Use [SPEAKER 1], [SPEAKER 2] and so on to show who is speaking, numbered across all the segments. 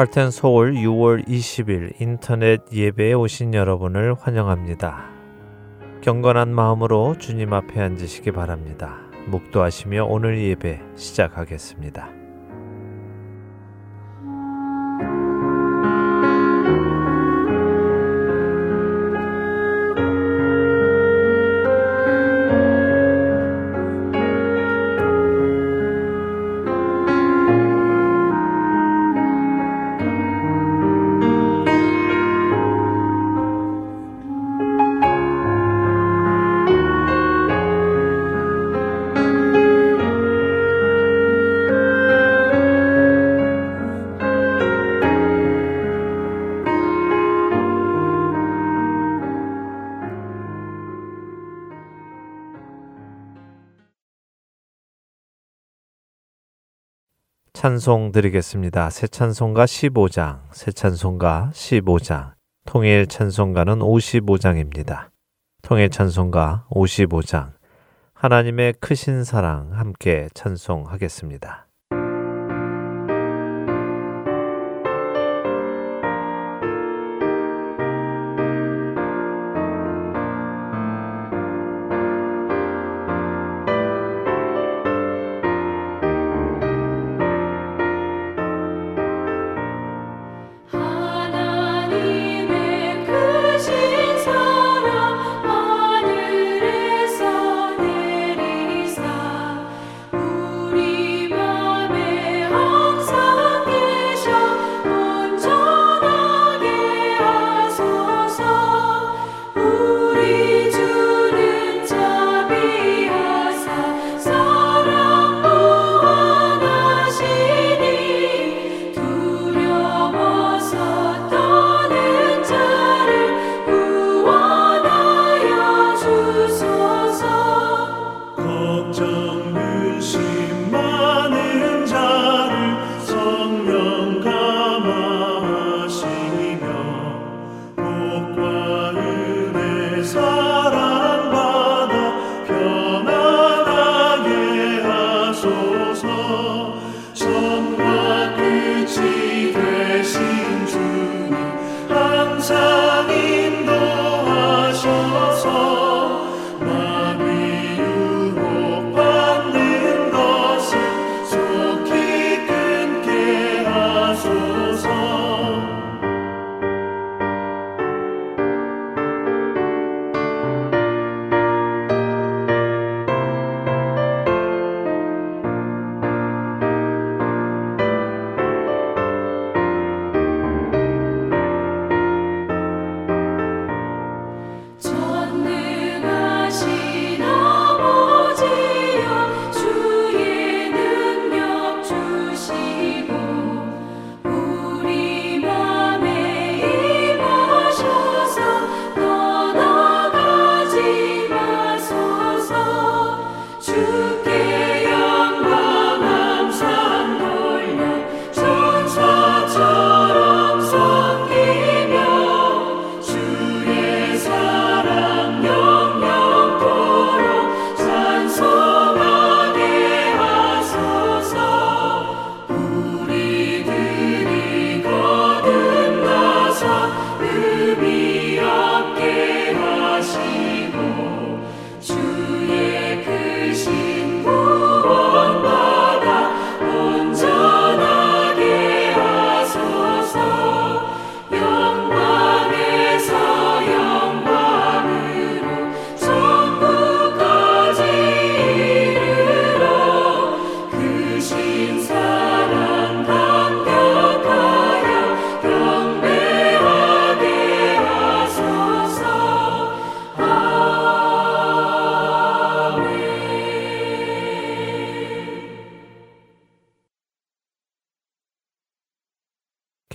[SPEAKER 1] 할텐 서울 6월 20일 인터넷 예배에 오신 여러분을 환영합니다. 경건한 마음으로 주님 앞에 앉으시기 바랍니다. 묵도하시며 오늘 예배 시작하겠습니다. 찬송 드리겠습니다. 새 찬송가 15장, 새 찬송가 15장, 통일 찬송가는 55장입니다. 통일 찬송가 55장, 하나님의 크신 사랑 함께 찬송하겠습니다.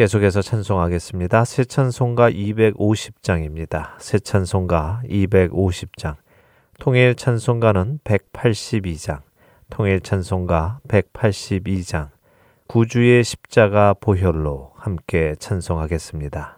[SPEAKER 1] 계속해서 찬송하겠습니다. 새 찬송가 250장입니다. 새 찬송가 250장. 통일 찬송가는 182장. 통일 찬송가 182장. 구주의 십자가 보혈로 함께 찬송하겠습니다.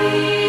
[SPEAKER 1] see.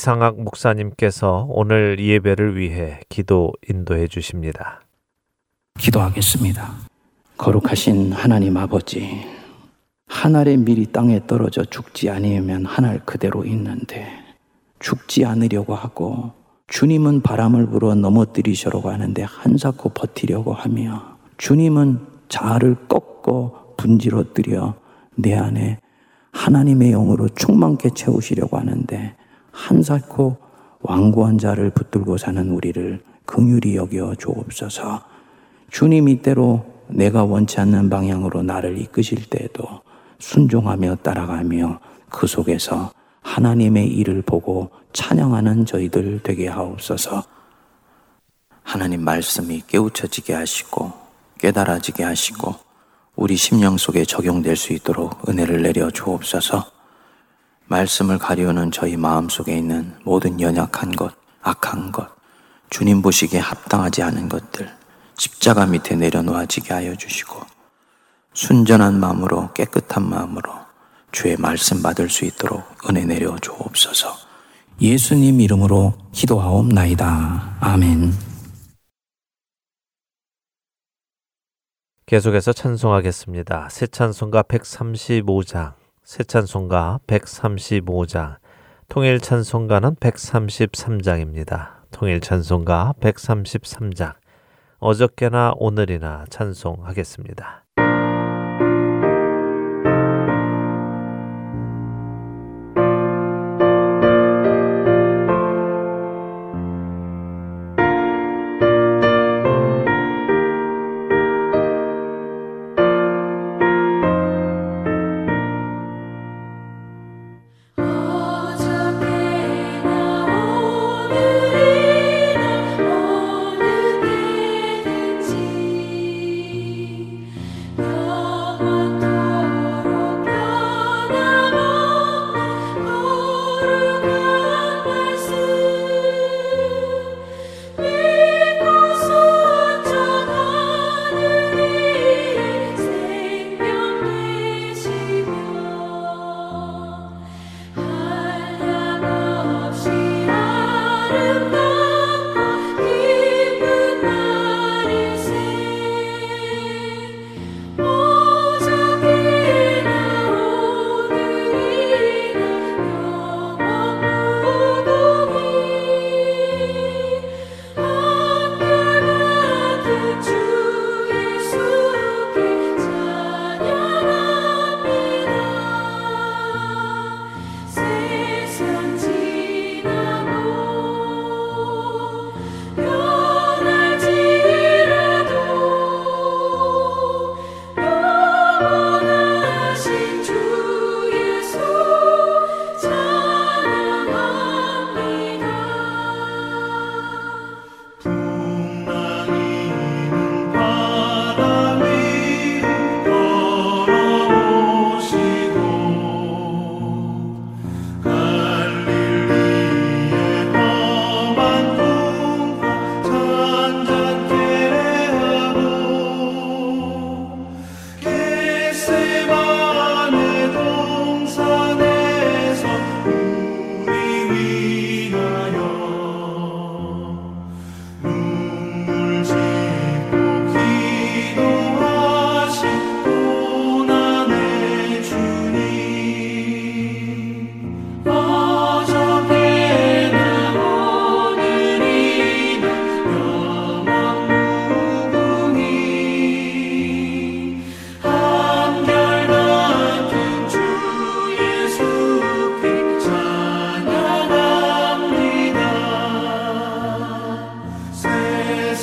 [SPEAKER 1] 이상학 목사님께서 오늘 예배를 위해 기도 인도해 주십니다.
[SPEAKER 2] 기도하겠습니다. 거룩하신 하나님 아버지, 한 알의 밀이 땅에 떨어져 죽지 아니면 한 알 그대로 있는데 죽지 않으려고 하고 주님은 바람을 불어 넘어뜨리시려고 하는데 한사코 버티려고 하며 주님은 자아를 꺾고 분지러뜨려 내 안에 하나님의 영으로 충만케 채우시려고 하는데 한사코 완고한 자를 붙들고 사는 우리를 긍휼히 여겨 주옵소서. 주님 이때로 내가 원치 않는 방향으로 나를 이끄실 때에도 순종하며 따라가며 그 속에서 하나님의 일을 보고 찬양하는 저희들 되게 하옵소서. 하나님 말씀이 깨우쳐지게 하시고 깨달아지게 하시고 우리 심령 속에 적용될 수 있도록 은혜를 내려 주옵소서. 말씀을 가려는 저희 마음 속에 있는 모든 연약한 것, 악한 것, 주님 보시기에 합당하지 않은 것들, 십자가 밑에 내려놓아지게 하여 주시고, 순전한 마음으로 깨끗한 마음으로 주의 말씀 받을 수 있도록 은혜 내려 주옵소서. 예수님 이름으로 기도하옵나이다. 아멘.
[SPEAKER 1] 계속해서 찬송하겠습니다. 새 찬송가 135장. 새 찬송가 135장, 통일 찬송가는 133장입니다. 통일 찬송가 133장, 어저께나 오늘이나 찬송하겠습니다.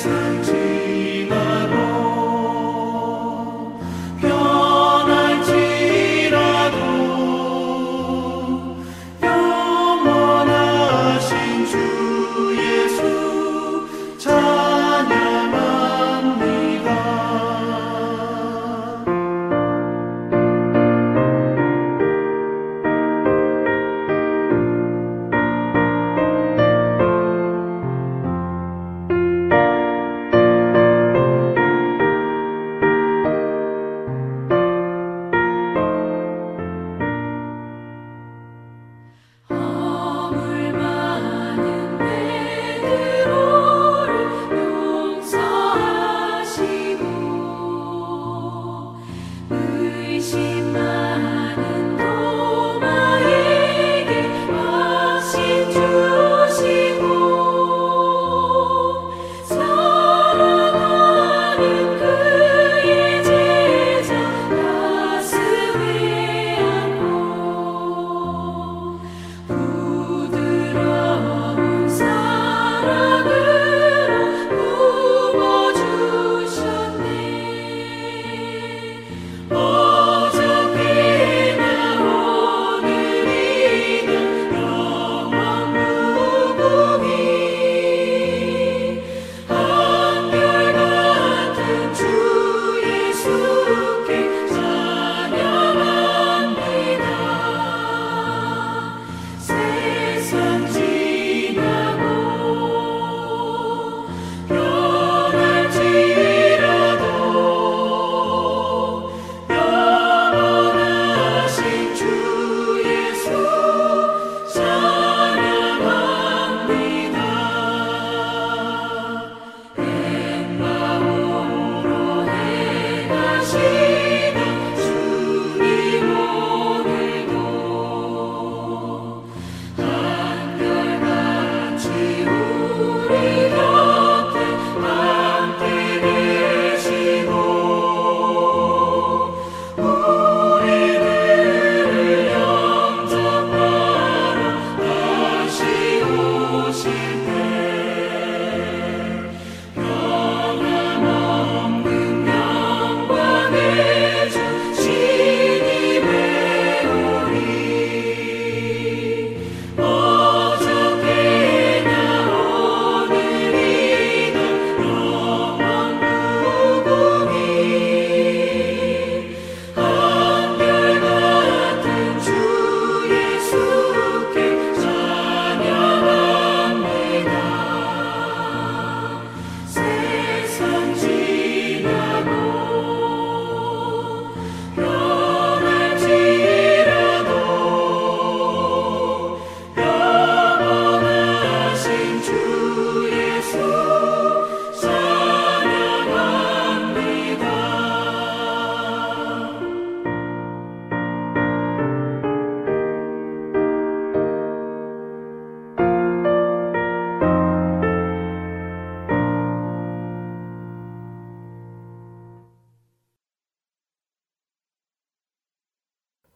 [SPEAKER 1] Christ.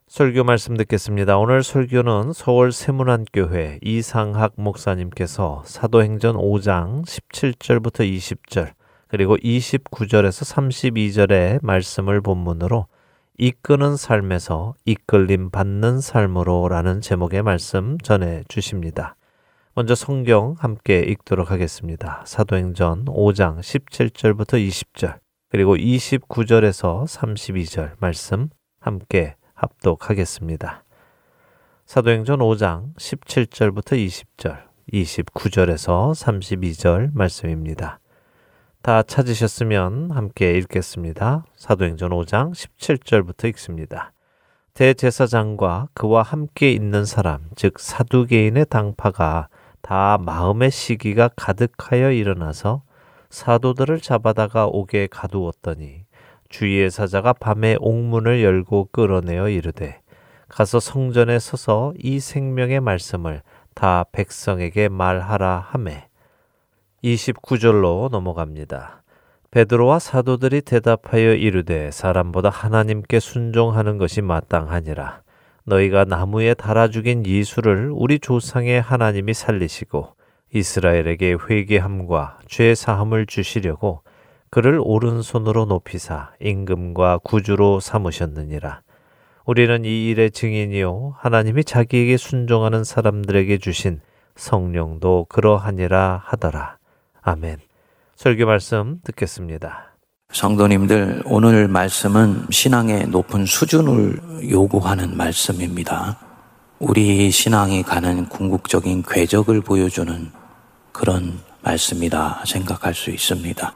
[SPEAKER 3] 설교 말씀 듣겠습니다. 오늘 설교는 서울 세문안교회 이상학 목사님께서 사도행전 5장 17절부터 20절 그리고 29절에서 32절의 말씀을 본문으로 이끄는 삶에서 이끌림 받는 삶으로라는 제목의 말씀 전해 주십니다. 먼저 성경 함께 읽도록 하겠습니다. 사도행전 5장 17절부터 20절 그리고 29절에서 32절 말씀 함께 합독하겠습니다. 사도행전 5장 17절부터 20절, 29절에서 32절 말씀입니다. 다 찾으셨으면 함께 읽겠습니다. 사도행전 5장 17절부터 읽습니다. 대제사장과 그와 함께 있는 사람, 즉 사두개인의 당파가 다 마음의 시기가 가득하여 일어나서 사도들을 잡아다가 옥에 가두었더니 주위의 사자가 밤에 옥문을 열고 끌어내어 이르되 가서 성전에 서서 이 생명의 말씀을 다 백성에게 말하라 하매 29절로 넘어갑니다. 베드로와 사도들이 대답하여 이르되 사람보다 하나님께 순종하는 것이 마땅하니라 너희가 나무에 달아 죽인 예수를 우리 조상의 하나님이 살리시고 이스라엘에게 회개함과 죄 사함을 주시려고 그를 오른손으로 높이사 임금과 구주로 삼으셨느니라. 우리는 이 일의 증인이요 하나님이 자기에게 순종하는 사람들에게 주신 성령도 그러하니라 하더라. 아멘. 설교 말씀 듣겠습니다.
[SPEAKER 2] 성도님들, 오늘 말씀은 신앙의 높은 수준을 요구하는 말씀입니다. 우리 신앙이 가는 궁극적인 궤적을 보여주는 그런 말씀이다 생각할 수 있습니다.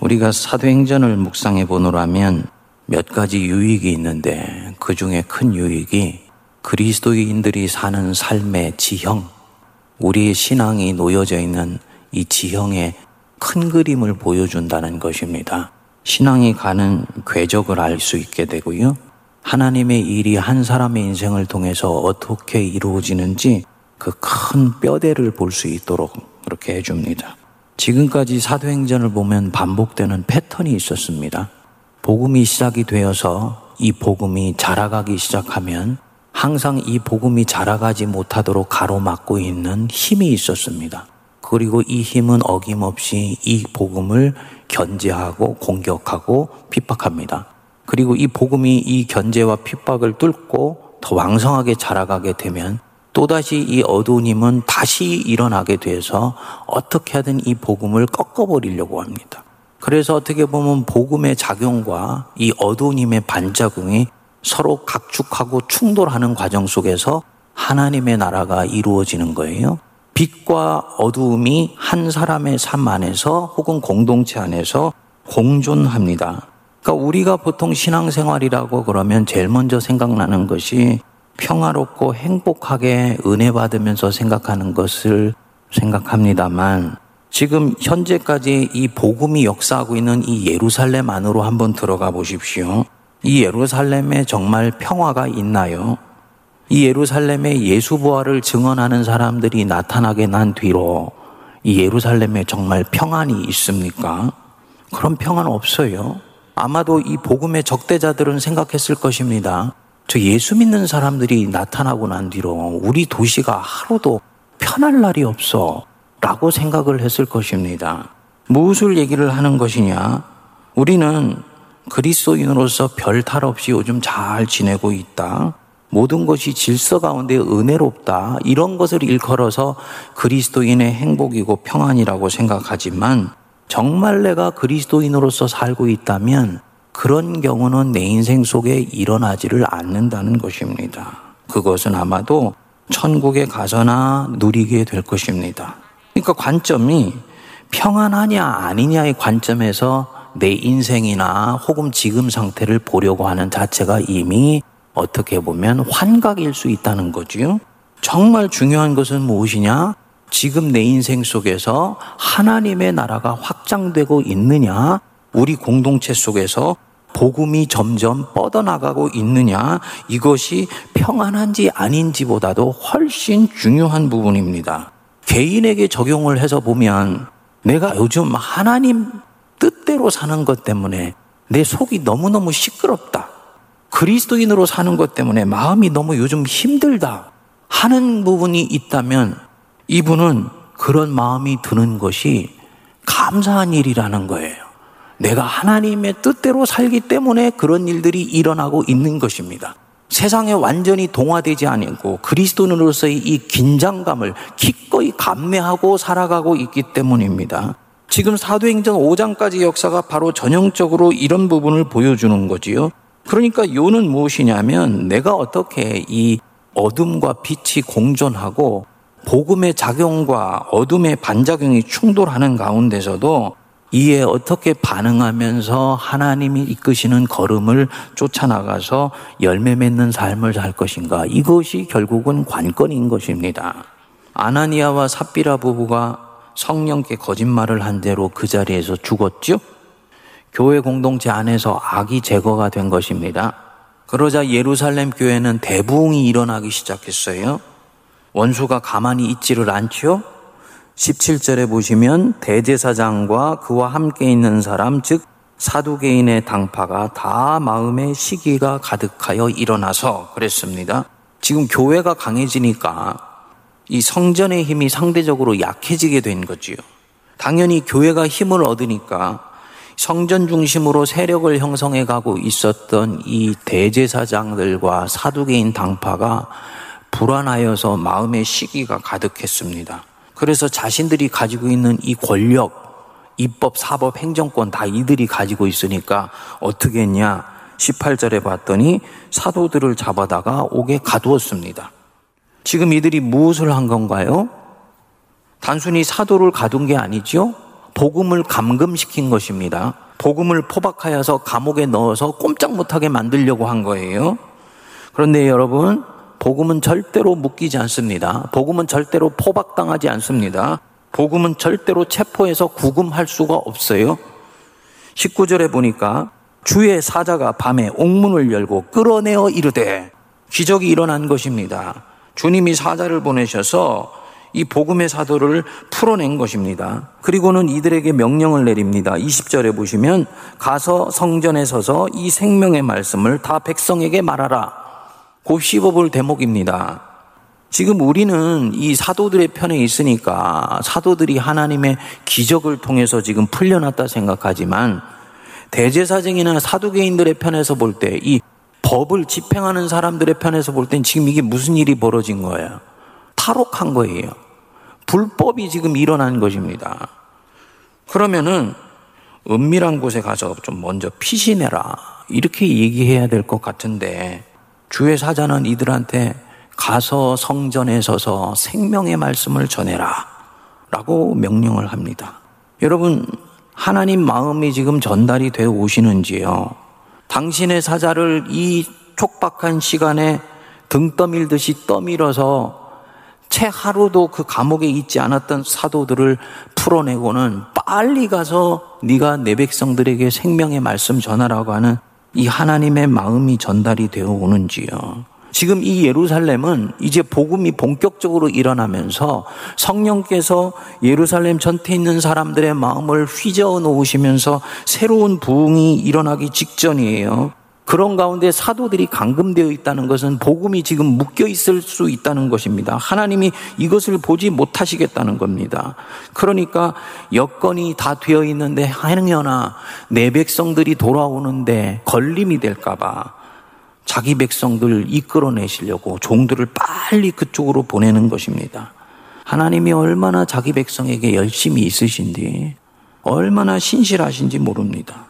[SPEAKER 2] 우리가 사도행전을 묵상해 보노라면 몇 가지 유익이 있는데 그 중에 큰 유익이 그리스도인들이 사는 삶의 지형, 우리의 신앙이 놓여져 있는 이 지형의 큰 그림을 보여준다는 것입니다. 신앙이 가는 궤적을 알 수 있게 되고요. 하나님의 일이 한 사람의 인생을 통해서 어떻게 이루어지는지 그 큰 뼈대를 볼 수 있도록 그렇게 해줍니다. 지금까지 사도행전을 보면 반복되는 패턴이 있었습니다. 복음이 시작이 되어서 이 복음이 자라가기 시작하면 항상 이 복음이 자라가지 못하도록 가로막고 있는 힘이 있었습니다. 그리고 이 힘은 어김없이 이 복음을 견제하고 공격하고 핍박합니다. 그리고 이 복음이 이 견제와 핍박을 뚫고 더 왕성하게 자라가게 되면 또다시 이 어두운 힘은 다시 일어나게 돼서 어떻게 하든 이 복음을 꺾어버리려고 합니다. 그래서 어떻게 보면 복음의 작용과 이 어두운 힘의 반작용이 서로 각축하고 충돌하는 과정 속에서 하나님의 나라가 이루어지는 거예요. 빛과 어두움이 한 사람의 삶 안에서 혹은 공동체 안에서 공존합니다. 그러니까 우리가 보통 신앙생활이라고 그러면 제일 먼저 생각나는 것이 평화롭고 행복하게 은혜 받으면서 생각하는 것을 생각합니다만 지금 현재까지 이 복음이 역사하고 있는 이 예루살렘 안으로 한번 들어가 보십시오. 이 예루살렘에 정말 평화가 있나요? 이 예루살렘에 예수 부활을 증언하는 사람들이 나타나게 난 뒤로 이 예루살렘에 정말 평안이 있습니까? 그런 평안 없어요. 아마도 이 복음의 적대자들은 생각했을 것입니다. 저 예수 믿는 사람들이 나타나고 난 뒤로 우리 도시가 하루도 편할 날이 없어. 라고 생각을 했을 것입니다. 무엇을 얘기를 하는 것이냐? 우리는 그리스도인으로서 별 탈 없이 요즘 잘 지내고 있다. 모든 것이 질서 가운데 은혜롭다. 이런 것을 일컬어서 그리스도인의 행복이고 평안이라고 생각하지만 정말 내가 그리스도인으로서 살고 있다면 그런 경우는 내 인생 속에 일어나지를 않는다는 것입니다. 그것은 아마도 천국에 가서나 누리게 될 것입니다. 그러니까 관점이 평안하냐 아니냐의 관점에서 내 인생이나 혹은 지금 상태를 보려고 하는 자체가 이미 어떻게 보면 환각일 수 있다는 거지요. 정말 중요한 것은 무엇이냐? 지금 내 인생 속에서 하나님의 나라가 확장되고 있느냐? 우리 공동체 속에서 복음이 점점 뻗어나가고 있느냐, 이것이 평안한지 아닌지보다도 훨씬 중요한 부분입니다. 개인에게 적용을 해서 보면 내가 요즘 하나님 뜻대로 사는 것 때문에 내 속이 너무너무 시끄럽다. 그리스도인으로 사는 것 때문에 마음이 너무 요즘 힘들다 하는 부분이 있다면 이분은 그런 마음이 드는 것이 감사한 일이라는 거예요. 내가 하나님의 뜻대로 살기 때문에 그런 일들이 일어나고 있는 것입니다. 세상에 완전히 동화되지 않고 그리스도인으로서의 이 긴장감을 기꺼이 감내하고 살아가고 있기 때문입니다. 지금 사도행전 5장까지 역사가 바로 전형적으로 이런 부분을 보여주는 거지요. 그러니까 요는 무엇이냐면 내가 어떻게 이 어둠과 빛이 공존하고 복음의 작용과 어둠의 반작용이 충돌하는 가운데서도 이에 어떻게 반응하면서 하나님이 이끄시는 걸음을 쫓아나가서 열매 맺는 삶을 살 것인가. 이것이 결국은 관건인 것입니다. 아나니아와 삽비라 부부가 성령께 거짓말을 한 대로 그 자리에서 죽었죠? 교회 공동체 안에서 악이 제거가 된 것입니다. 그러자 예루살렘 교회는 대부흥이 일어나기 시작했어요. 원수가 가만히 있지를 않죠? 17절에 보시면 대제사장과 그와 함께 있는 사람, 즉 사두개인의 당파가 다 마음의 시기가 가득하여 일어나서 그랬습니다. 지금 교회가 강해지니까 이 성전의 힘이 상대적으로 약해지게 된 거지요. 당연히 교회가 힘을 얻으니까 성전 중심으로 세력을 형성해 가고 있었던 이 대제사장들과 사두개인 당파가 불안하여서 마음의 시기가 가득했습니다. 그래서 자신들이 가지고 있는 이 권력, 입법, 사법, 행정권 다 이들이 가지고 있으니까 어떻게 했냐? 18절에 봤더니 사도들을 잡아다가 옥에 가두었습니다. 지금 이들이 무엇을 한 건가요? 단순히 사도를 가둔 게 아니죠? 복음을 감금시킨 것입니다. 복음을 포박하여서 감옥에 넣어서 꼼짝 못하게 만들려고 한 거예요. 그런데 여러분, 복음은 절대로 묶이지 않습니다. 복음은 절대로 포박당하지 않습니다. 복음은 절대로 체포해서 구금할 수가 없어요. 19절에 보니까 주의 사자가 밤에 옥문을 열고 끌어내어 이르되 기적이 일어난 것입니다. 주님이 사자를 보내셔서 이 복음의 사도를 풀어낸 것입니다. 그리고는 이들에게 명령을 내립니다. 20절에 보시면 가서 성전에 서서 이 생명의 말씀을 다 백성에게 말하라. 곧 씹어볼 대목입니다. 지금 우리는 이 사도들의 편에 있으니까 사도들이 하나님의 기적을 통해서 지금 풀려났다 생각하지만 대제사장이나 사두개인들의 편에서 볼 때 이 법을 집행하는 사람들의 편에서 볼 땐 지금 이게 무슨 일이 벌어진 거예요? 탈옥한 거예요. 불법이 지금 일어난 것입니다. 그러면은 은밀한 곳에 가서 좀 먼저 피신해라. 이렇게 얘기해야 될 것 같은데 주의 사자는 이들한테 가서 성전에 서서 생명의 말씀을 전해라. 라고 명령을 합니다. 여러분, 하나님 마음이 지금 전달이 되어 오시는지요? 당신의 사자를 이 촉박한 시간에 등 떠밀듯이 떠밀어서 채 하루도 그 감옥에 있지 않았던 사도들을 풀어내고는 빨리 가서 네가 내 백성들에게 생명의 말씀 전하라고 하는 이 하나님의 마음이 전달이 되어 오는지요. 지금 이 예루살렘은 이제 복음이 본격적으로 일어나면서 성령께서 예루살렘 전체 있는 사람들의 마음을 휘저어 놓으시면서 새로운 부흥이 일어나기 직전이에요. 그런 가운데 사도들이 감금되어 있다는 것은 복음이 지금 묶여 있을 수 있다는 것입니다. 하나님이 이것을 보지 못하시겠다는 겁니다. 그러니까 여건이 다 되어 있는데 하느냐나 내 백성들이 돌아오는데 걸림이 될까봐 자기 백성들 이끌어내시려고 종들을 빨리 그쪽으로 보내는 것입니다. 하나님이 얼마나 자기 백성에게 열심히 있으신지, 얼마나 신실하신지 모릅니다.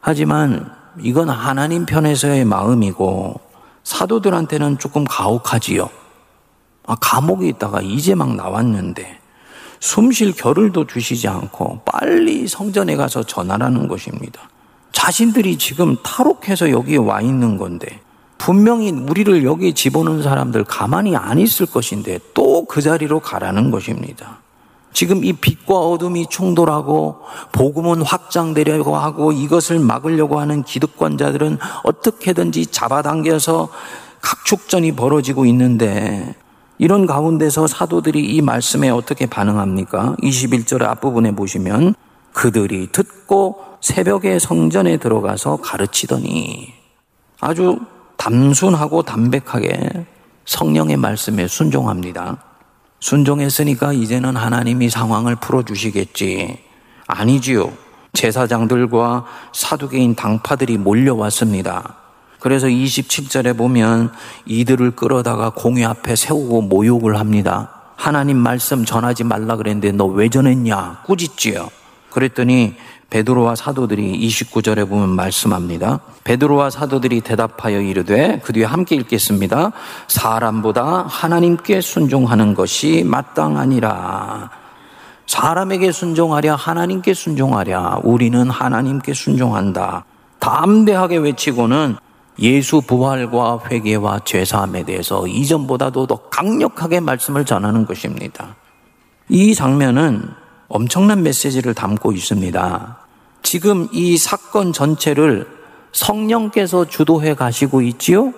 [SPEAKER 2] 하지만 이건 하나님 편에서의 마음이고 사도들한테는 조금 가혹하지요. 아, 감옥에 있다가 이제 막 나왔는데 숨 쉴 겨를도 주시지 않고 빨리 성전에 가서 전하라는 것입니다. 자신들이 지금 탈옥해서 여기에 와 있는 건데 분명히 우리를 여기에 집어넣은 사람들 가만히 안 있을 것인데 또 그 자리로 가라는 것입니다. 지금 이 빛과 어둠이 충돌하고 복음은 확장되려고 하고 이것을 막으려고 하는 기득권자들은 어떻게든지 잡아당겨서 각축전이 벌어지고 있는데 이런 가운데서 사도들이 이 말씀에 어떻게 반응합니까? 21절 앞부분에 보시면 그들이 듣고 새벽에 성전에 들어가서 가르치더니 아주 담순하고 담백하게 성령의 말씀에 순종합니다. 순종했으니까 이제는 하나님이 상황을 풀어주시겠지. 아니지요. 제사장들과 사두개인 당파들이 몰려왔습니다. 그래서 27절에 보면 이들을 끌어다가 공회 앞에 세우고 모욕을 합니다. 하나님 말씀 전하지 말라 그랬는데 너 왜 전했냐? 꾸짖지요. 그랬더니 베드로와 사도들이 29절에 보면 말씀합니다. 베드로와 사도들이 대답하여 이르되 그 뒤에 함께 읽겠습니다. 사람보다 하나님께 순종하는 것이 마땅하니라. 사람에게 순종하랴 하나님께 순종하랴 우리는 하나님께 순종한다. 담대하게 외치고는 예수 부활과 회개와 죄사함에 대해서 이전보다도 더 강력하게 말씀을 전하는 것입니다. 이 장면은 엄청난 메시지를 담고 있습니다. 지금 이 사건 전체를 성령께서 주도해 가시고 있지요?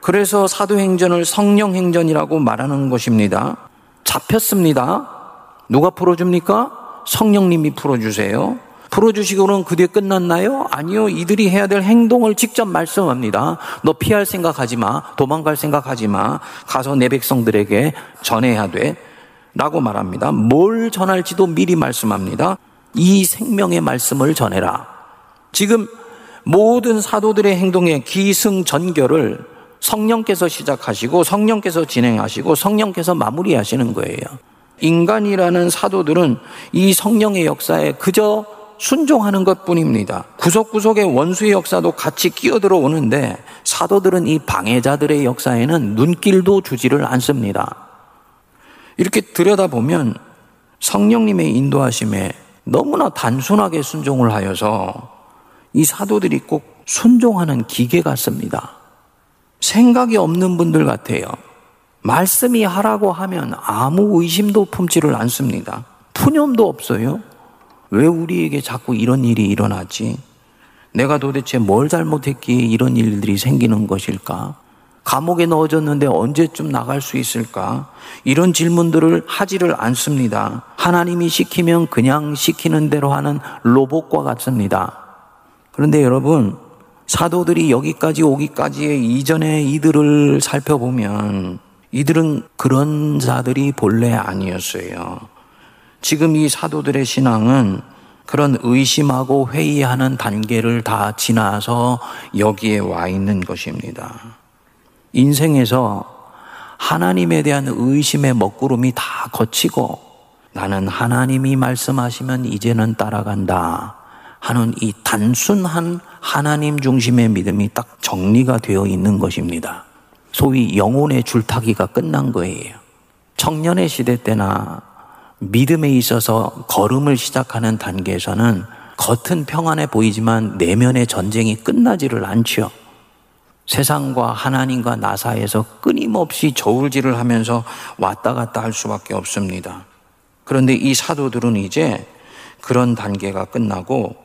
[SPEAKER 2] 그래서 사도행전을 성령행전이라고 말하는 것입니다. 잡혔습니다. 누가 풀어줍니까? 성령님이 풀어주세요. 풀어주시고는 그 뒤에 끝났나요? 아니요. 이들이 해야 될 행동을 직접 말씀합니다. 너 피할 생각하지 마. 도망갈 생각하지 마. 가서 내 백성들에게 전해야 돼. 라고 말합니다. 뭘 전할지도 미리 말씀합니다. 이 생명의 말씀을 전해라. 지금 모든 사도들의 행동의 기승전결을 성령께서 시작하시고 성령께서 진행하시고 성령께서 마무리하시는 거예요. 인간이라는 사도들은 이 성령의 역사에 그저 순종하는 것 뿐입니다. 구석구석의 원수의 역사도 같이 끼어들어 오는데 사도들은 이 방해자들의 역사에는 눈길도 주지를 않습니다. 이렇게 들여다보면 성령님의 인도하심에 너무나 단순하게 순종을 하여서 이 사도들이 꼭 순종하는 기계 같습니다. 생각이 없는 분들 같아요. 말씀이 하라고 하면 아무 의심도 품지를 않습니다. 푸념도 없어요. 왜 우리에게 자꾸 이런 일이 일어나지? 내가 도대체 뭘 잘못했기에 이런 일들이 생기는 것일까? 감옥에 넣어졌는데 언제쯤 나갈 수 있을까? 이런 질문들을 하지를 않습니다. 하나님이 시키면 그냥 시키는 대로 하는 로봇과 같습니다. 그런데 여러분, 사도들이 여기까지 오기까지의 이전에 이들을 살펴보면 이들은 그런 자들이 본래 아니었어요. 지금 이 사도들의 신앙은 그런 의심하고 회의하는 단계를 다 지나서 여기에 와 있는 것입니다. 인생에서 하나님에 대한 의심의 먹구름이 다 거치고 나는 하나님이 말씀하시면 이제는 따라간다 하는 이 단순한 하나님 중심의 믿음이 딱 정리가 되어 있는 것입니다. 소위 영혼의 줄타기가 끝난 거예요. 청년의 시대 때나 믿음에 있어서 걸음을 시작하는 단계에서는 겉은 평안해 보이지만 내면의 전쟁이 끝나지를 않죠. 세상과 하나님과 나 사이에서 끊임없이 저울질을 하면서 왔다 갔다 할 수밖에 없습니다. 그런데 이 사도들은 이제 그런 단계가 끝나고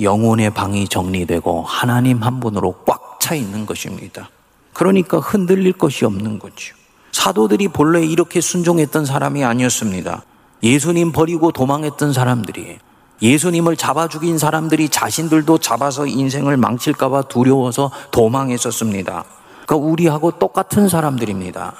[SPEAKER 2] 영혼의 방이 정리되고 하나님 한 분으로 꽉 차 있는 것입니다. 그러니까 흔들릴 것이 없는 거죠. 사도들이 본래 이렇게 순종했던 사람이 아니었습니다. 예수님 버리고 도망했던 사람들이 예수님을 잡아 죽인 사람들이 자신들도 잡아서 인생을 망칠까봐 두려워서 도망했었습니다. 그러니까 우리하고 똑같은 사람들입니다.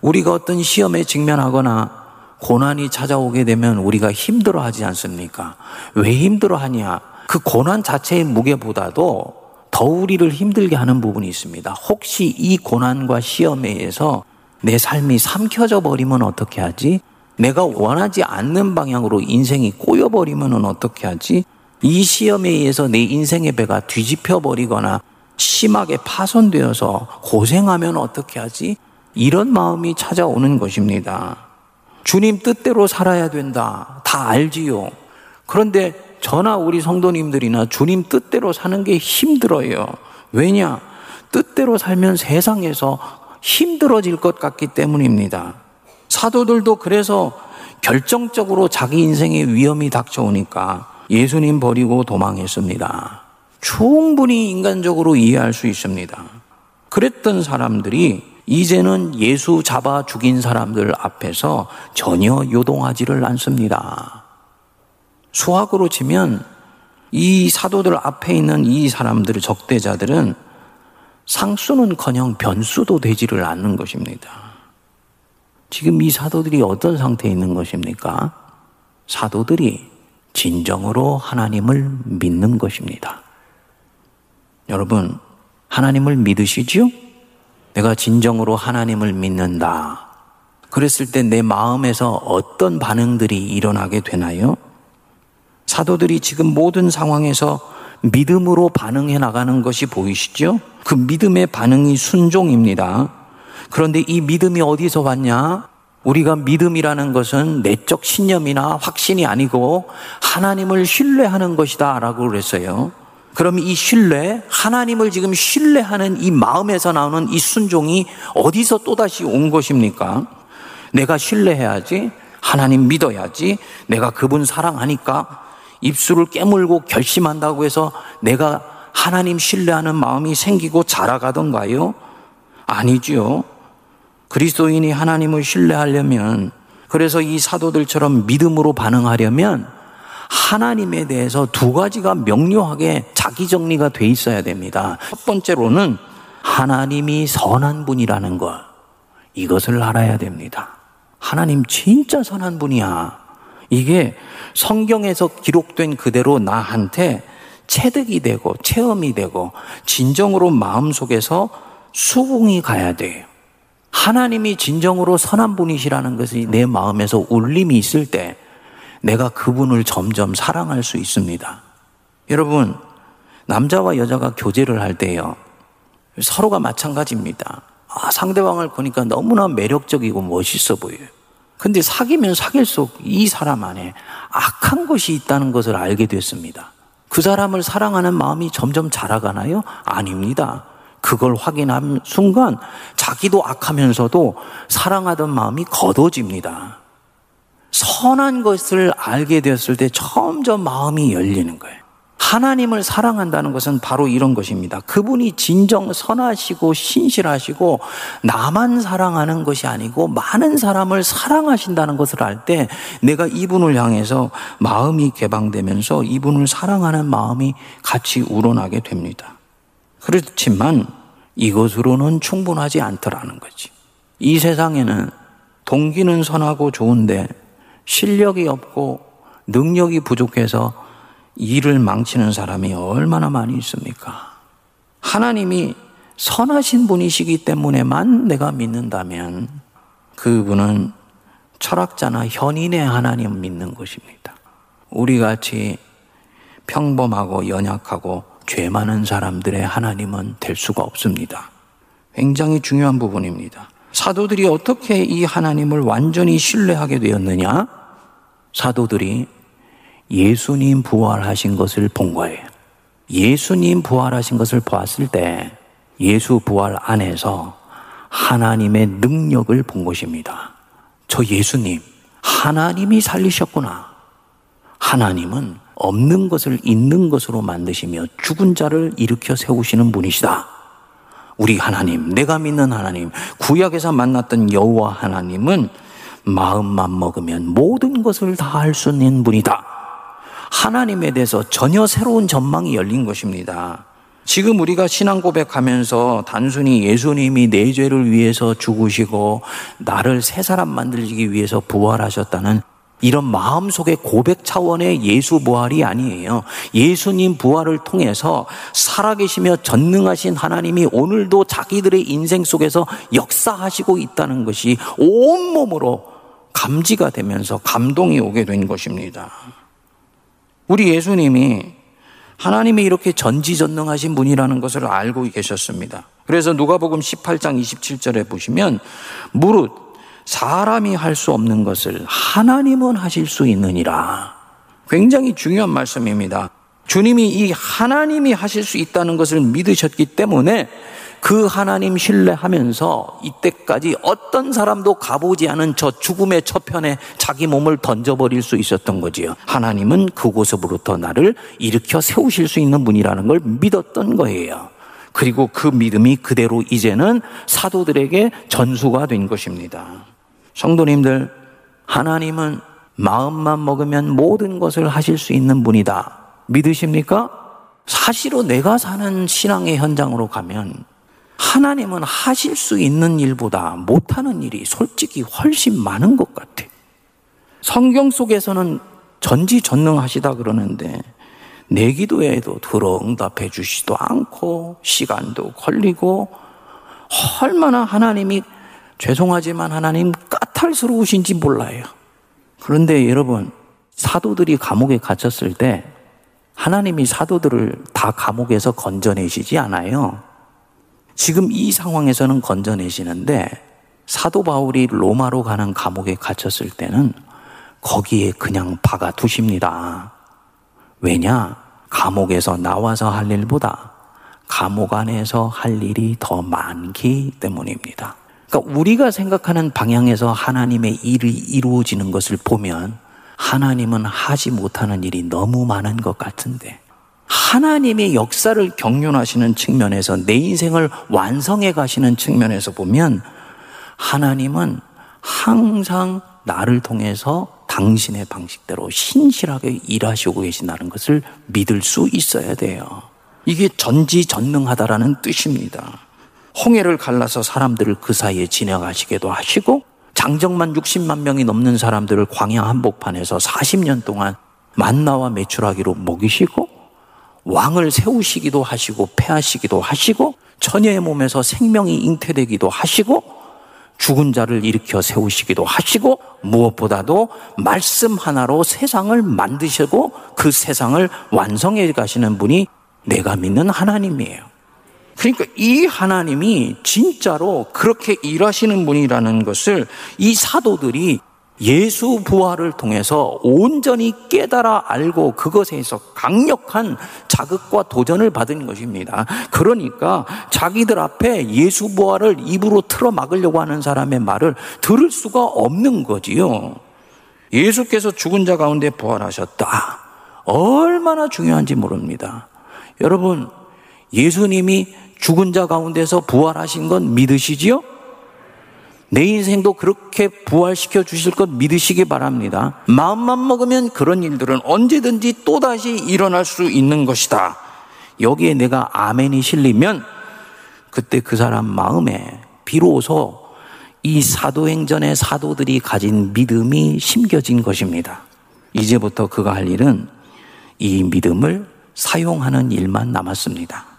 [SPEAKER 2] 우리가 어떤 시험에 직면하거나 고난이 찾아오게 되면 우리가 힘들어 하지 않습니까? 왜 힘들어 하냐? 그 고난 자체의 무게보다도 더 우리를 힘들게 하는 부분이 있습니다. 혹시 이 고난과 시험에 의해서 내 삶이 삼켜져 버리면 어떻게 하지? 내가 원하지 않는 방향으로 인생이 꼬여버리면 어떻게 하지? 이 시험에 의해서 내 인생의 배가 뒤집혀 버리거나 심하게 파손되어서 고생하면 어떻게 하지? 이런 마음이 찾아오는 것입니다. 주님 뜻대로 살아야 된다. 다 알지요. 그런데 저나 우리 성도님들이나 주님 뜻대로 사는 게 힘들어요. 왜냐? 뜻대로 살면 세상에서 힘들어질 것 같기 때문입니다. 사도들도 그래서 결정적으로 자기 인생에 위험이 닥쳐오니까 예수님 버리고 도망했습니다. 충분히 인간적으로 이해할 수 있습니다. 그랬던 사람들이 이제는 예수 잡아 죽인 사람들 앞에서 전혀 요동하지를 않습니다. 수학으로 치면 이 사도들 앞에 있는 이 사람들의 적대자들은 상수는커녕 변수도 되지를 않는 것입니다. 지금 이 사도들이 어떤 상태에 있는 것입니까? 사도들이 진정으로 하나님을 믿는 것입니다. 여러분, 하나님을 믿으시죠? 내가 진정으로 하나님을 믿는다. 그랬을 때 내 마음에서 어떤 반응들이 일어나게 되나요? 사도들이 지금 모든 상황에서 믿음으로 반응해 나가는 것이 보이시죠? 그 믿음의 반응이 순종입니다. 그런데 이 믿음이 어디서 왔냐? 우리가 믿음이라는 것은 내적 신념이나 확신이 아니고 하나님을 신뢰하는 것이다 라고 그랬어요. 그럼 이 신뢰, 하나님을 지금 신뢰하는 이 마음에서 나오는 이 순종이 어디서 또다시 온 것입니까? 내가 신뢰해야지, 하나님 믿어야지, 내가 그분 사랑하니까 입술을 깨물고 결심한다고 해서 내가 하나님 신뢰하는 마음이 생기고 자라가던가요? 아니지요. 그리스도인이 하나님을 신뢰하려면 그래서 이 사도들처럼 믿음으로 반응하려면 하나님에 대해서 두 가지가 명료하게 자기 정리가 돼 있어야 됩니다. 첫 번째로는 하나님이 선한 분이라는 것. 이것을 알아야 됩니다. 하나님 진짜 선한 분이야. 이게 성경에서 기록된 그대로 나한테 체득이 되고 체험이 되고 진정으로 마음속에서 수긍이 가야 돼요. 하나님이 진정으로 선한 분이시라는 것이 내 마음에서 울림이 있을 때 내가 그분을 점점 사랑할 수 있습니다. 여러분, 남자와 여자가 교제를 할 때요. 서로가 마찬가지입니다. 아, 상대방을 보니까 너무나 매력적이고 멋있어 보여요. 근데 사귀면 사귈수록 이 사람 안에 악한 것이 있다는 것을 알게 됐습니다. 그 사람을 사랑하는 마음이 점점 자라가나요? 아닙니다. 그걸 확인한 순간 자기도 악하면서도 사랑하던 마음이 걷어집니다. 선한 것을 알게 되었을 때 점점 마음이 열리는 거예요. 하나님을 사랑한다는 것은 바로 이런 것입니다. 그분이 진정 선하시고 신실하시고 나만 사랑하는 것이 아니고 많은 사람을 사랑하신다는 것을 알 때 내가 이분을 향해서 마음이 개방되면서 이분을 사랑하는 마음이 같이 우러나게 됩니다. 그렇지만 이것으로는 충분하지 않더라는 거지. 이 세상에는 동기는 선하고 좋은데 실력이 없고 능력이 부족해서 일을 망치는 사람이 얼마나 많이 있습니까? 하나님이 선하신 분이시기 때문에만 내가 믿는다면 그분은 철학자나 현인의 하나님 믿는 것입니다. 우리 같이 평범하고 연약하고 죄 많은 사람들의 하나님은 될 수가 없습니다. 굉장히 중요한 부분입니다. 사도들이 어떻게 이 하나님을 완전히 신뢰하게 되었느냐? 사도들이 예수님 부활하신 것을 본 거예요. 예수님 부활하신 것을 보았을 때 예수 부활 안에서 하나님의 능력을 본 것입니다. 저 예수님, 하나님이 살리셨구나. 하나님은 없는 것을 있는 것으로 만드시며 죽은 자를 일으켜 세우시는 분이시다. 우리 하나님, 내가 믿는 하나님, 구약에서 만났던 여호와 하나님은 마음만 먹으면 모든 것을 다 할 수 있는 분이다. 하나님에 대해서 전혀 새로운 전망이 열린 것입니다. 지금 우리가 신앙 고백하면서 단순히 예수님이 내 죄를 위해서 죽으시고 나를 새 사람 만들기 위해서 부활하셨다는 이런 마음속의 고백 차원의 예수 부활이 아니에요. 예수님 부활을 통해서 살아계시며 전능하신 하나님이 오늘도 자기들의 인생 속에서 역사하시고 있다는 것이 온몸으로 감지가 되면서 감동이 오게 된 것입니다. 우리 예수님이 하나님이 이렇게 전지전능하신 분이라는 것을 알고 계셨습니다. 그래서 누가복음 18장 27절에 보시면 무릇 사람이 할 수 없는 것을 하나님은 하실 수 있느니라. 굉장히 중요한 말씀입니다. 주님이 이 하나님이 하실 수 있다는 것을 믿으셨기 때문에 그 하나님 신뢰하면서 이때까지 어떤 사람도 가보지 않은 저 죽음의 저편에 자기 몸을 던져버릴 수 있었던 거지요. 하나님은 그곳으로부터 나를 일으켜 세우실 수 있는 분이라는 걸 믿었던 거예요. 그리고 그 믿음이 그대로 이제는 사도들에게 전수가 된 것입니다. 성도님들, 하나님은 마음만 먹으면 모든 것을 하실 수 있는 분이다. 믿으십니까? 사실로 내가 사는 신앙의 현장으로 가면 하나님은 하실 수 있는 일보다 못하는 일이 솔직히 훨씬 많은 것 같아. 성경 속에서는 전지전능하시다 그러는데 내 기도에도 들어 응답해 주시도 않고 시간도 걸리고 얼마나 하나님이 죄송하지만 하나님 까탈스러우신지 몰라요. 그런데 여러분 사도들이 감옥에 갇혔을 때 하나님이 사도들을 다 감옥에서 건져내시지 않아요. 지금 이 상황에서는 건져내시는데 사도 바울이 로마로 가는 감옥에 갇혔을 때는 거기에 그냥 박아 두십니다. 왜냐? 감옥에서 나와서 할 일보다 감옥 안에서 할 일이 더 많기 때문입니다. 그러니까 우리가 생각하는 방향에서 하나님의 일이 이루어지는 것을 보면 하나님은 하지 못하는 일이 너무 많은 것 같은데 하나님의 역사를 경륜하시는 측면에서 내 인생을 완성해 가시는 측면에서 보면 하나님은 항상 나를 통해서 당신의 방식대로 신실하게 일하시고 계신다는 것을 믿을 수 있어야 돼요. 이게 전지전능하다라는 뜻입니다. 홍해를 갈라서 사람들을 그 사이에 지나가시게도 하시고 장정만 60만 명이 넘는 사람들을 광야 한복판에서 40년 동안 만나와 매출하기로 먹이시고 왕을 세우시기도 하시고 패하시기도 하시고 처녀의 몸에서 생명이 잉태되기도 하시고 죽은 자를 일으켜 세우시기도 하시고 무엇보다도 말씀 하나로 세상을 만드시고 그 세상을 완성해 가시는 분이 내가 믿는 하나님이에요. 그러니까 이 하나님이 진짜로 그렇게 일하시는 분이라는 것을 이 사도들이 예수 부활을 통해서 온전히 깨달아 알고 그것에서 강력한 자극과 도전을 받은 것입니다. 그러니까 자기들 앞에 예수 부활을 입으로 틀어 막으려고 하는 사람의 말을 들을 수가 없는 거지요. 예수께서 죽은 자 가운데 부활하셨다. 얼마나 중요한지 모릅니다. 여러분, 예수님이 죽은 자 가운데서 부활하신 건 믿으시지요? 내 인생도 그렇게 부활시켜 주실 것 믿으시기 바랍니다. 마음만 먹으면 그런 일들은 언제든지 또다시 일어날 수 있는 것이다. 여기에 내가 아멘이 실리면 그때 그 사람 마음에 비로소 이 사도행전의 사도들이 가진 믿음이 심겨진 것입니다. 이제부터 그가 할 일은 이 믿음을 사용하는 일만 남았습니다.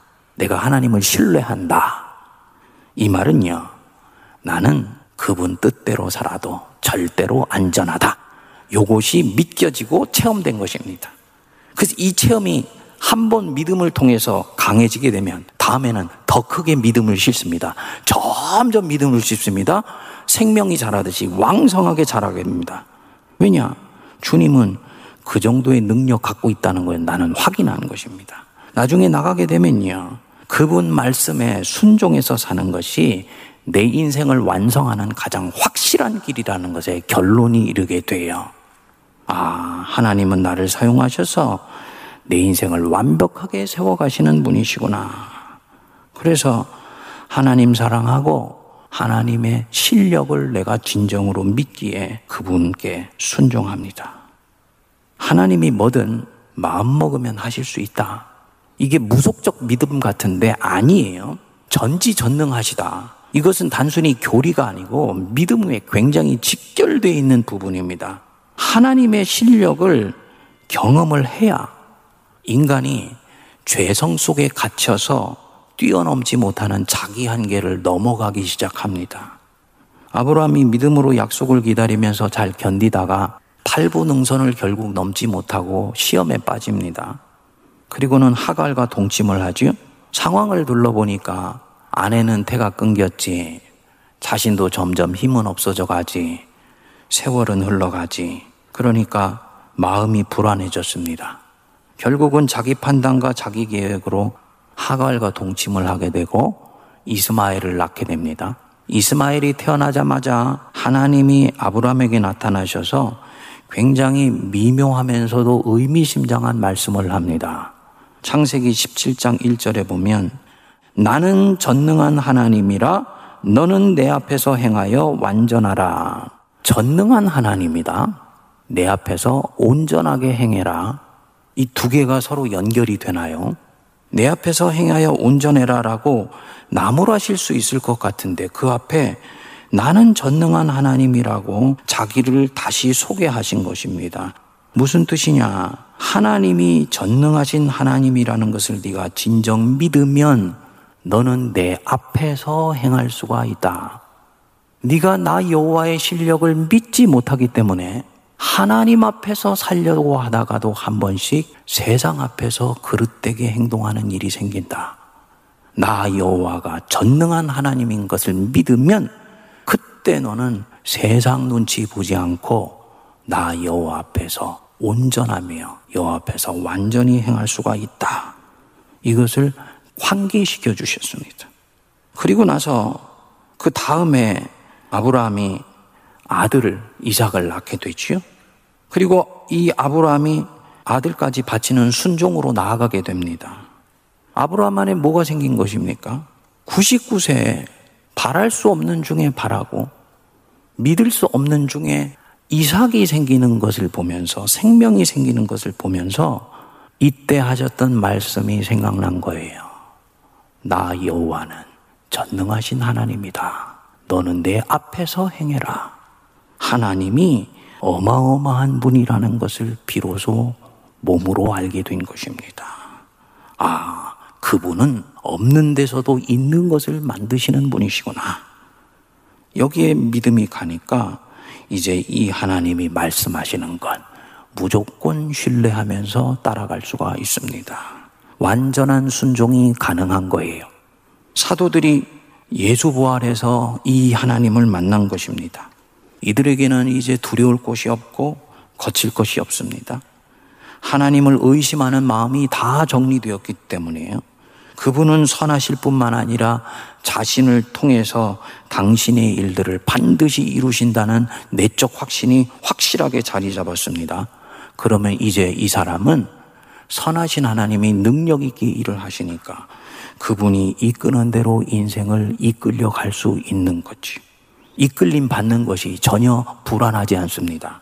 [SPEAKER 2] 내가 하나님을 신뢰한다. 이 말은요, 나는 그분 뜻대로 살아도 절대로 안전하다. 요것이 믿겨지고 체험된 것입니다. 그래서 이 체험이 한 번 믿음을 통해서 강해지게 되면 다음에는 더 크게 믿음을 싣습니다. 점점 믿음을 싣습니다. 생명이 자라듯이 왕성하게 자라게 됩니다. 왜냐? 주님은 그 정도의 능력 갖고 있다는 걸 나는 확인하는 것입니다. 나중에 나가게 되면요. 그분 말씀에 순종해서 사는 것이 내 인생을 완성하는 가장 확실한 길이라는 것에 결론이 이르게 돼요. 아, 하나님은 나를 사용하셔서 내 인생을 완벽하게 세워가시는 분이시구나. 그래서 하나님 사랑하고 하나님의 실력을 내가 진정으로 믿기에 그분께 순종합니다. 하나님이 뭐든 마음 먹으면 하실 수 있다. 이게 무속적 믿음 같은데 아니에요. 전지전능하시다. 이것은 단순히 교리가 아니고 믿음에 굉장히 직결되어 있는 부분입니다. 하나님의 실력을 경험을 해야 인간이 죄성 속에 갇혀서 뛰어넘지 못하는 자기 한계를 넘어가기 시작합니다. 아브라함이 믿음으로 약속을 기다리면서 잘 견디다가 팔부 능선을 결국 넘지 못하고 시험에 빠집니다. 그리고는 하갈과 동침을 하지요. 상황을 둘러보니까 아내는 태가 끊겼지. 자신도 점점 힘은 없어져 가지. 세월은 흘러가지. 그러니까 마음이 불안해졌습니다. 결국은 자기 판단과 자기 계획으로 하갈과 동침을 하게 되고 이스마엘을 낳게 됩니다. 이스마엘이 태어나자마자 하나님이 아브라함에게 나타나셔서 굉장히 미묘하면서도 의미심장한 말씀을 합니다. 창세기 17장 1절에 보면 나는 전능한 하나님이라 너는 내 앞에서 행하여 완전하라. 전능한 하나님이다. 내 앞에서 온전하게 행해라. 이 두 개가 서로 연결이 되나요? 내 앞에서 행하여 온전해라라고 나무라실 수 있을 것 같은데 그 앞에 나는 전능한 하나님이라고 자기를 다시 소개하신 것입니다. 무슨 뜻이냐? 하나님이 전능하신 하나님이라는 것을 네가 진정 믿으면 너는 내 앞에서 행할 수가 있다. 네가 나 여호와의 실력을 믿지 못하기 때문에 하나님 앞에서 살려고 하다가도 한 번씩 세상 앞에서 그릇되게 행동하는 일이 생긴다. 나 여호와가 전능한 하나님인 것을 믿으면 그때 너는 세상 눈치 보지 않고 나 여호와 앞에서 온전하며 여호와 앞에서 완전히 행할 수가 있다. 이것을 환기시켜 주셨습니다. 그리고 나서 그 다음에 아브라함이 아들을 이삭을 낳게 되지요. 그리고 이 아브라함이 아들까지 바치는 순종으로 나아가게 됩니다. 아브라함 안에 뭐가 생긴 것입니까? 99세에 바랄 수 없는 중에 바라고 믿을 수 없는 중에 이삭이 생기는 것을 보면서 생명이 생기는 것을 보면서 이때 하셨던 말씀이 생각난 거예요. 나 여호와는 전능하신 하나님이다. 너는 내 앞에서 행해라. 하나님이 어마어마한 분이라는 것을 비로소 몸으로 알게 된 것입니다. 아, 그분은 없는 데서도 있는 것을 만드시는 분이시구나. 여기에 믿음이 가니까 이제 이 하나님이 말씀하시는 건 무조건 신뢰하면서 따라갈 수가 있습니다. 완전한 순종이 가능한 거예요. 사도들이 예수 부활해서 이 하나님을 만난 것입니다. 이들에게는 이제 두려울 곳이 없고 거칠 것이 없습니다. 하나님을 의심하는 마음이 다 정리되었기 때문이에요. 그분은 선하실 뿐만 아니라 자신을 통해서 당신의 일들을 반드시 이루신다는 내적 확신이 확실하게 자리 잡았습니다. 그러면 이제 이 사람은 선하신 하나님이 능력 있게 일을 하시니까 그분이 이끄는 대로 인생을 이끌려 갈 수 있는 거지. 이끌림 받는 것이 전혀 불안하지 않습니다.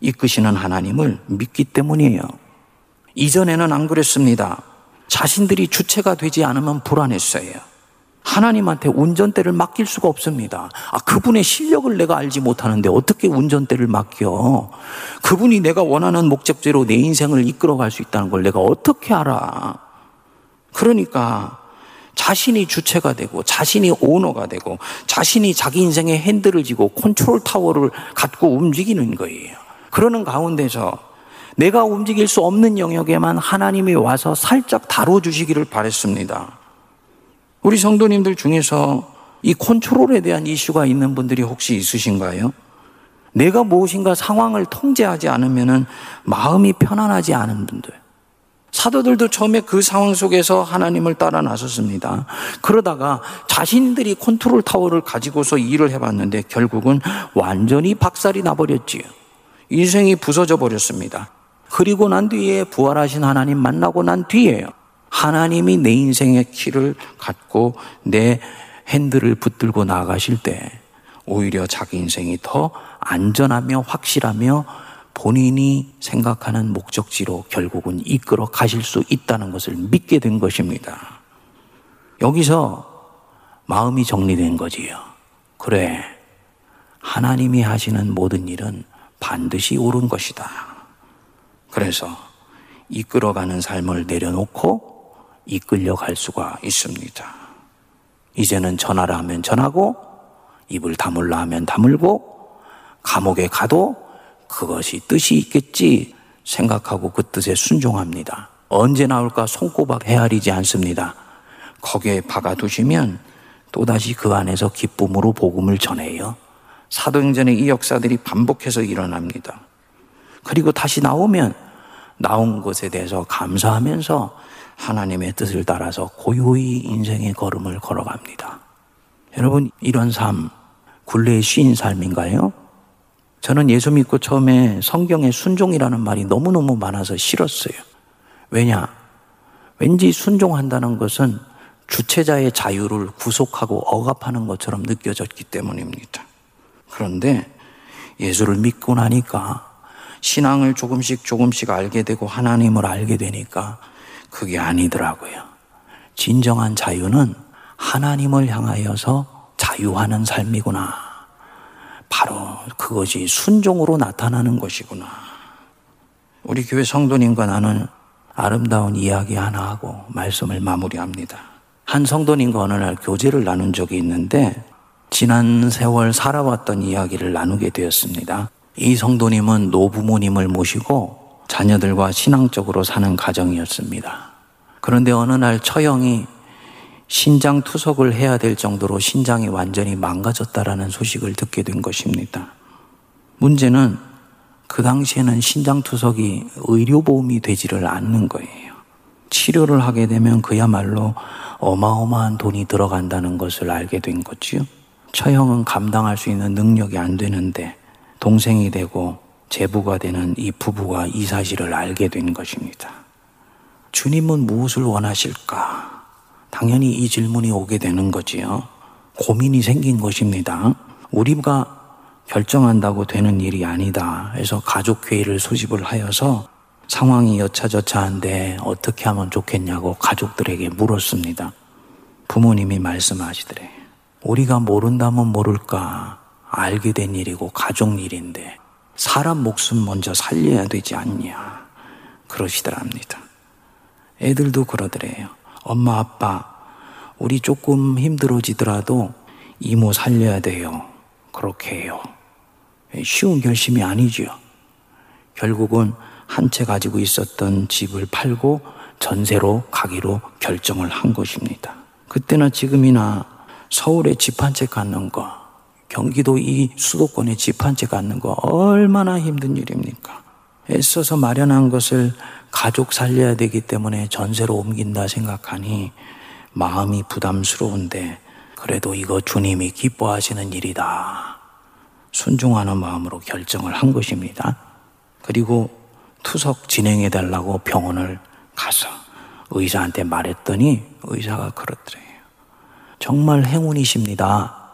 [SPEAKER 2] 이끄시는 하나님을 믿기 때문이에요. 이전에는 안 그랬습니다. 자신들이 주체가 되지 않으면 불안했어요. 하나님한테 운전대를 맡길 수가 없습니다. 아, 그분의 실력을 내가 알지 못하는데 어떻게 운전대를 맡겨? 그분이 내가 원하는 목적지로 내 인생을 이끌어 갈 수 있다는 걸 내가 어떻게 알아? 그러니까 자신이 주체가 되고 자신이 오너가 되고 자신이 자기 인생의 핸들을 쥐고 컨트롤 타워를 갖고 움직이는 거예요. 그러는 가운데서 내가 움직일 수 없는 영역에만 하나님이 와서 살짝 다뤄주시기를 바랬습니다. 우리 성도님들 중에서 이 컨트롤에 대한 이슈가 있는 분들이 혹시 있으신가요? 내가 무엇인가 상황을 통제하지 않으면 마음이 편안하지 않은 분들. 사도들도 처음에 그 상황 속에서 하나님을 따라 나섰습니다. 그러다가 자신들이 컨트롤 타워를 가지고서 일을 해봤는데 결국은 완전히 박살이 나버렸지요. 인생이 부서져 버렸습니다. 그리고 난 뒤에 부활하신 하나님 만나고 난 뒤에요. 하나님이 내 인생의 키를 갖고 내 핸들을 붙들고 나가실 때 오히려 자기 인생이 더 안전하며 확실하며 본인이 생각하는 목적지로 결국은 이끌어 가실 수 있다는 것을 믿게 된 것입니다. 여기서 마음이 정리된 거지요. 그래. 하나님이 하시는 모든 일은 반드시 옳은 것이다. 그래서 이끌어가는 삶을 내려놓고 이끌려 갈 수가 있습니다. 이제는 전하라 하면 전하고, 입을 다물라 하면 다물고, 감옥에 가도 그것이 뜻이 있겠지 생각하고 그 뜻에 순종합니다. 언제 나올까 손꼽아 헤아리지 않습니다. 거기에 박아두시면 또다시 그 안에서 기쁨으로 복음을 전해요. 사도행전의 이 역사들이 반복해서 일어납니다. 그리고 다시 나오면 나온 것에 대해서 감사하면서 하나님의 뜻을 따라서 고요히 인생의 걸음을 걸어갑니다. 여러분, 이런 삶, 굴레에 쉰 삶인가요? 저는 예수 믿고 처음에 성경에 순종이라는 말이 너무너무 많아서 싫었어요. 왜냐? 왠지 순종한다는 것은 주체자의 자유를 구속하고 억압하는 것처럼 느껴졌기 때문입니다. 그런데 예수를 믿고 나니까 신앙을 조금씩 조금씩 알게 되고 하나님을 알게 되니까 그게 아니더라고요. 진정한 자유는 하나님을 향하여서 자유하는 삶이구나. 바로 그것이 순종으로 나타나는 것이구나. 우리 교회 성도님과 나는 아름다운 이야기 하나 하고 말씀을 마무리합니다. 한 성도님과 어느 날 교제를 나눈 적이 있는데 지난 세월 살아왔던 이야기를 나누게 되었습니다. 이 성도님은 노부모님을 모시고 자녀들과 신앙적으로 사는 가정이었습니다. 그런데 어느 날 처형이 신장 투석을 해야 될 정도로 신장이 완전히 망가졌다라는 소식을 듣게 된 것입니다. 문제는 그 당시에는 신장 투석이 의료보험이 되지를 않는 거예요. 치료를 하게 되면 그야말로 어마어마한 돈이 들어간다는 것을 알게 된 거지요. 처형은 감당할 수 있는 능력이 안 되는데 동생이 되고 제부가 되는 이 부부가 이 사실을 알게 된 것입니다. 주님은 무엇을 원하실까? 당연히 이 질문이 오게 되는 거지요. 고민이 생긴 것입니다. 우리가 결정한다고 되는 일이 아니다. 해서 가족회의를 소집을 하여서 상황이 여차저차한데 어떻게 하면 좋겠냐고 가족들에게 물었습니다. 부모님이 말씀하시더래. 우리가 모른다면 모를까 알게 된 일이고 가족 일인데 사람 목숨 먼저 살려야 되지 않냐. 그러시더랍니다. 애들도 그러더래요. 엄마, 아빠, 우리 조금 힘들어지더라도 이모 살려야 돼요. 그렇게 해요. 쉬운 결심이 아니지요. 결국은 한 채 가지고 있었던 집을 팔고 전세로 가기로 결정을 한 것입니다. 그때나 지금이나 서울에 집 한 채 갖는 거, 경기도 이 수도권에 집 한 채 갖는 거 얼마나 힘든 일입니까? 애써서 마련한 것을 가족 살려야 되기 때문에 전세로 옮긴다 생각하니 마음이 부담스러운데 그래도 이거 주님이 기뻐하시는 일이다. 순종하는 마음으로 결정을 한 것입니다. 그리고 투석 진행해 달라고 병원을 가서 의사한테 말했더니 의사가 그렇더래요. 정말 행운이십니다.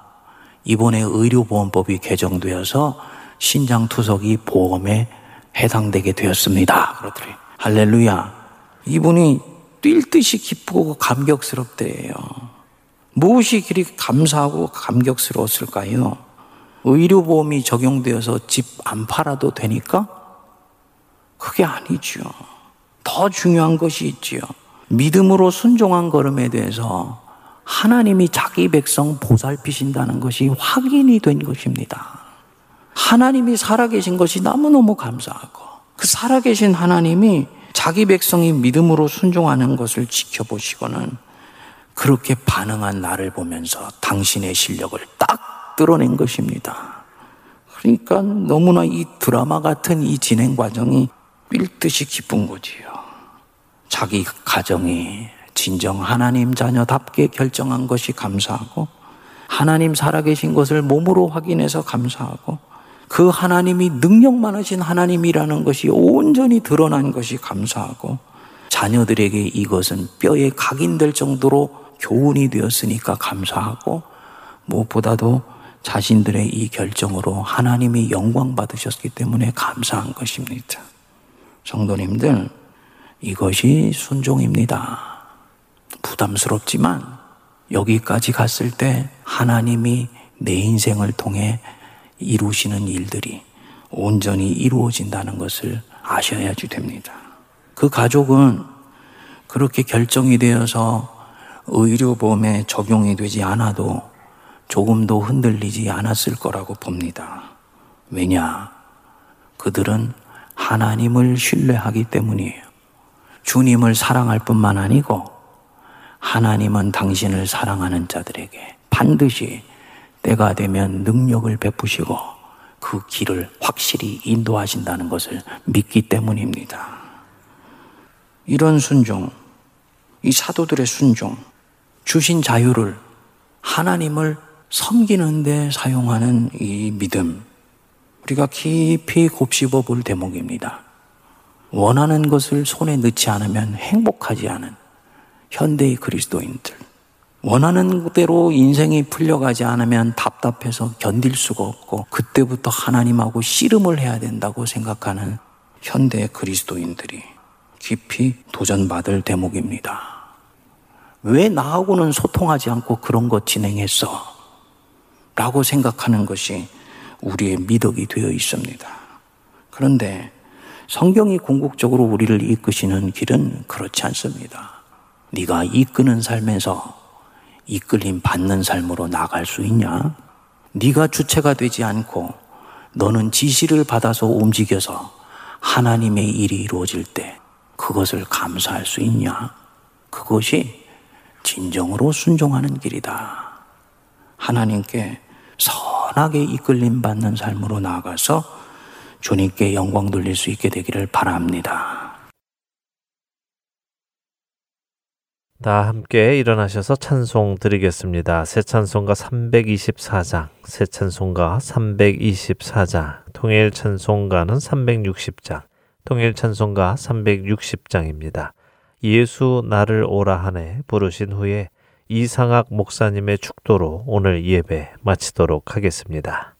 [SPEAKER 2] 이번에 의료보험법이 개정되어서 신장 투석이 보험에 해당되게 되었습니다. 그러더래요. 할렐루야. 이분이 뛸 듯이 기쁘고 감격스럽대요. 무엇이 그리 감사하고 감격스러웠을까요? 의료보험이 적용되어서 집 안 팔아도 되니까? 그게 아니죠. 더 중요한 것이 있지요. 믿음으로 순종한 걸음에 대해서 하나님이 자기 백성 보살피신다는 것이 확인이 된 것입니다. 하나님이 살아계신 것이 너무너무 감사하고 그 살아계신 하나님이 자기 백성이 믿음으로 순종하는 것을 지켜보시고는 그렇게 반응한 나를 보면서 당신의 실력을 딱 드러낸 것입니다. 그러니까 너무나 이 드라마 같은 이 진행 과정이 삘 듯이 기쁜 거지요. 자기 가정이 진정 하나님 자녀답게 결정한 것이 감사하고 하나님 살아계신 것을 몸으로 확인해서 감사하고 그 하나님이 능력 많으신 하나님이라는 것이 온전히 드러난 것이 감사하고 자녀들에게 이것은 뼈에 각인될 정도로 교훈이 되었으니까 감사하고 무엇보다도 자신들의 이 결정으로 하나님이 영광 받으셨기 때문에 감사한 것입니다. 성도님들, 이것이 순종입니다. 부담스럽지만 여기까지 갔을 때 하나님이 내 인생을 통해 이루시는 일들이 온전히 이루어진다는 것을 아셔야지 됩니다. 그 가족은 그렇게 결정이 되어서 의료보험에 적용이 되지 않아도 조금도 흔들리지 않았을 거라고 봅니다. 왜냐? 그들은 하나님을 신뢰하기 때문이에요. 주님을 사랑할 뿐만 아니고 하나님은 당신을 사랑하는 자들에게 반드시 때가 되면 능력을 베푸시고 그 길을 확실히 인도하신다는 것을 믿기 때문입니다. 이런 순종, 이 사도들의 순종, 주신 자유를 하나님을 섬기는데 사용하는 이 믿음, 우리가 깊이 곱씹어 볼 대목입니다. 원하는 것을 손에 넣지 않으면 행복하지 않은 현대의 그리스도인들. 원하는 대로 인생이 풀려가지 않으면 답답해서 견딜 수가 없고 그때부터 하나님하고 씨름을 해야 된다고 생각하는 현대 그리스도인들이 깊이 도전받을 대목입니다. 왜 나하고는 소통하지 않고 그런 것 진행했어? 라고 생각하는 것이 우리의 미덕이 되어 있습니다. 그런데 성경이 궁극적으로 우리를 이끄시는 길은 그렇지 않습니다. 네가 이끄는 삶에서 이끌림 받는 삶으로 나갈 수 있냐? 네가 주체가 되지 않고 너는 지시를 받아서 움직여서 하나님의 일이 이루어질 때 그것을 감사할 수 있냐? 그것이 진정으로 순종하는 길이다. 하나님께 선하게 이끌림 받는 삶으로 나아가서 주님께 영광 돌릴 수 있게 되기를 바랍니다.
[SPEAKER 1] 다 함께 일어나셔서 찬송 드리겠습니다. 새 찬송가 324장, 새 찬송가 324장, 통일 찬송가는 360장, 통일 찬송가 360장입니다. 예수 나를 오라 하네 부르신 후에 이상학 목사님의 축도로 오늘 예배 마치도록 하겠습니다.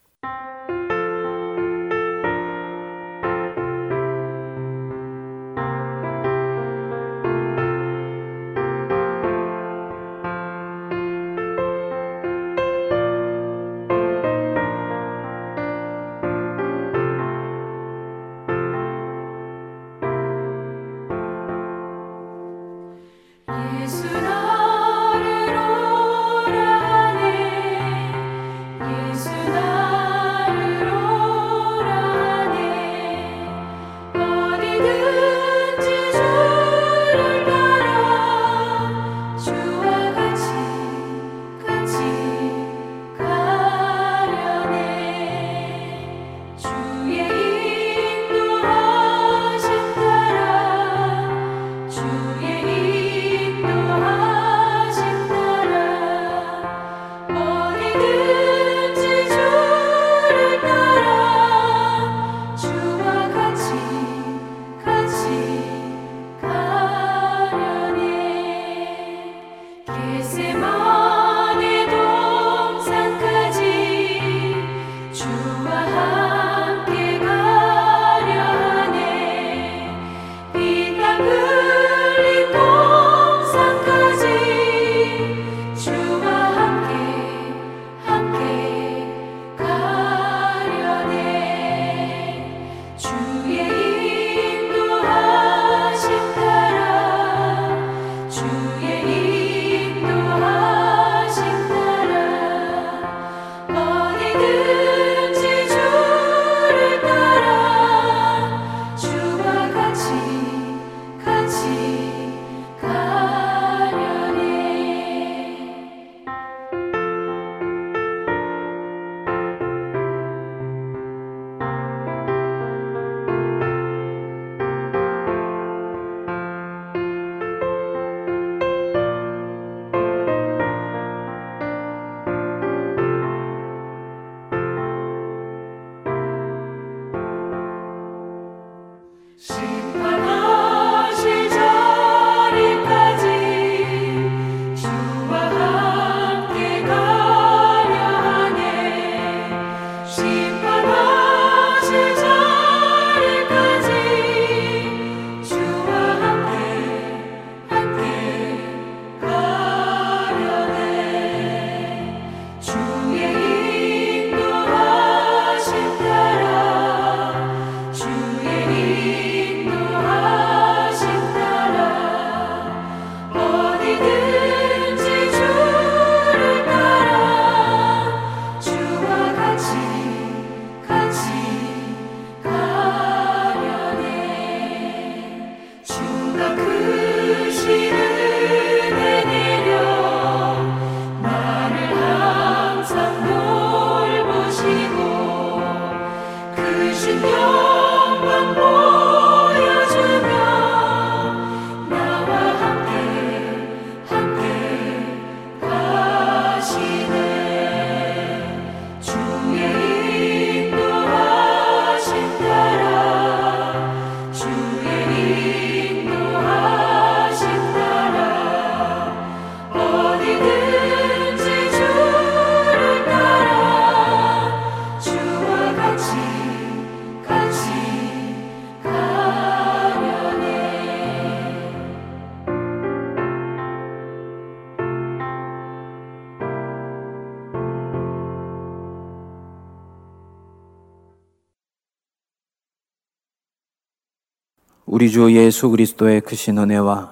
[SPEAKER 2] 우리 주 예수 그리스도의 크신 은혜와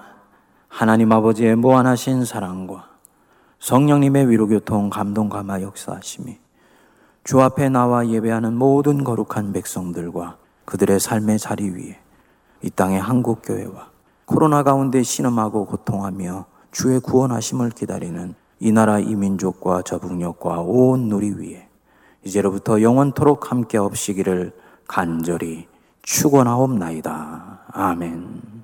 [SPEAKER 2] 하나님 아버지의 무한하신 사랑과 성령님의 위로 교통 감동 감화 역사하심이 주 앞에 나와 예배하는 모든 거룩한 백성들과 그들의 삶의 자리 위에 이 땅의 한국 교회와 코로나 가운데 신음하고 고통하며 주의 구원하심을 기다리는 이 나라 이 민족과 저북녘과 온 누리 위에 이제로부터 영원토록 함께 없시기를 간절히 축원하옵나이다. 아멘.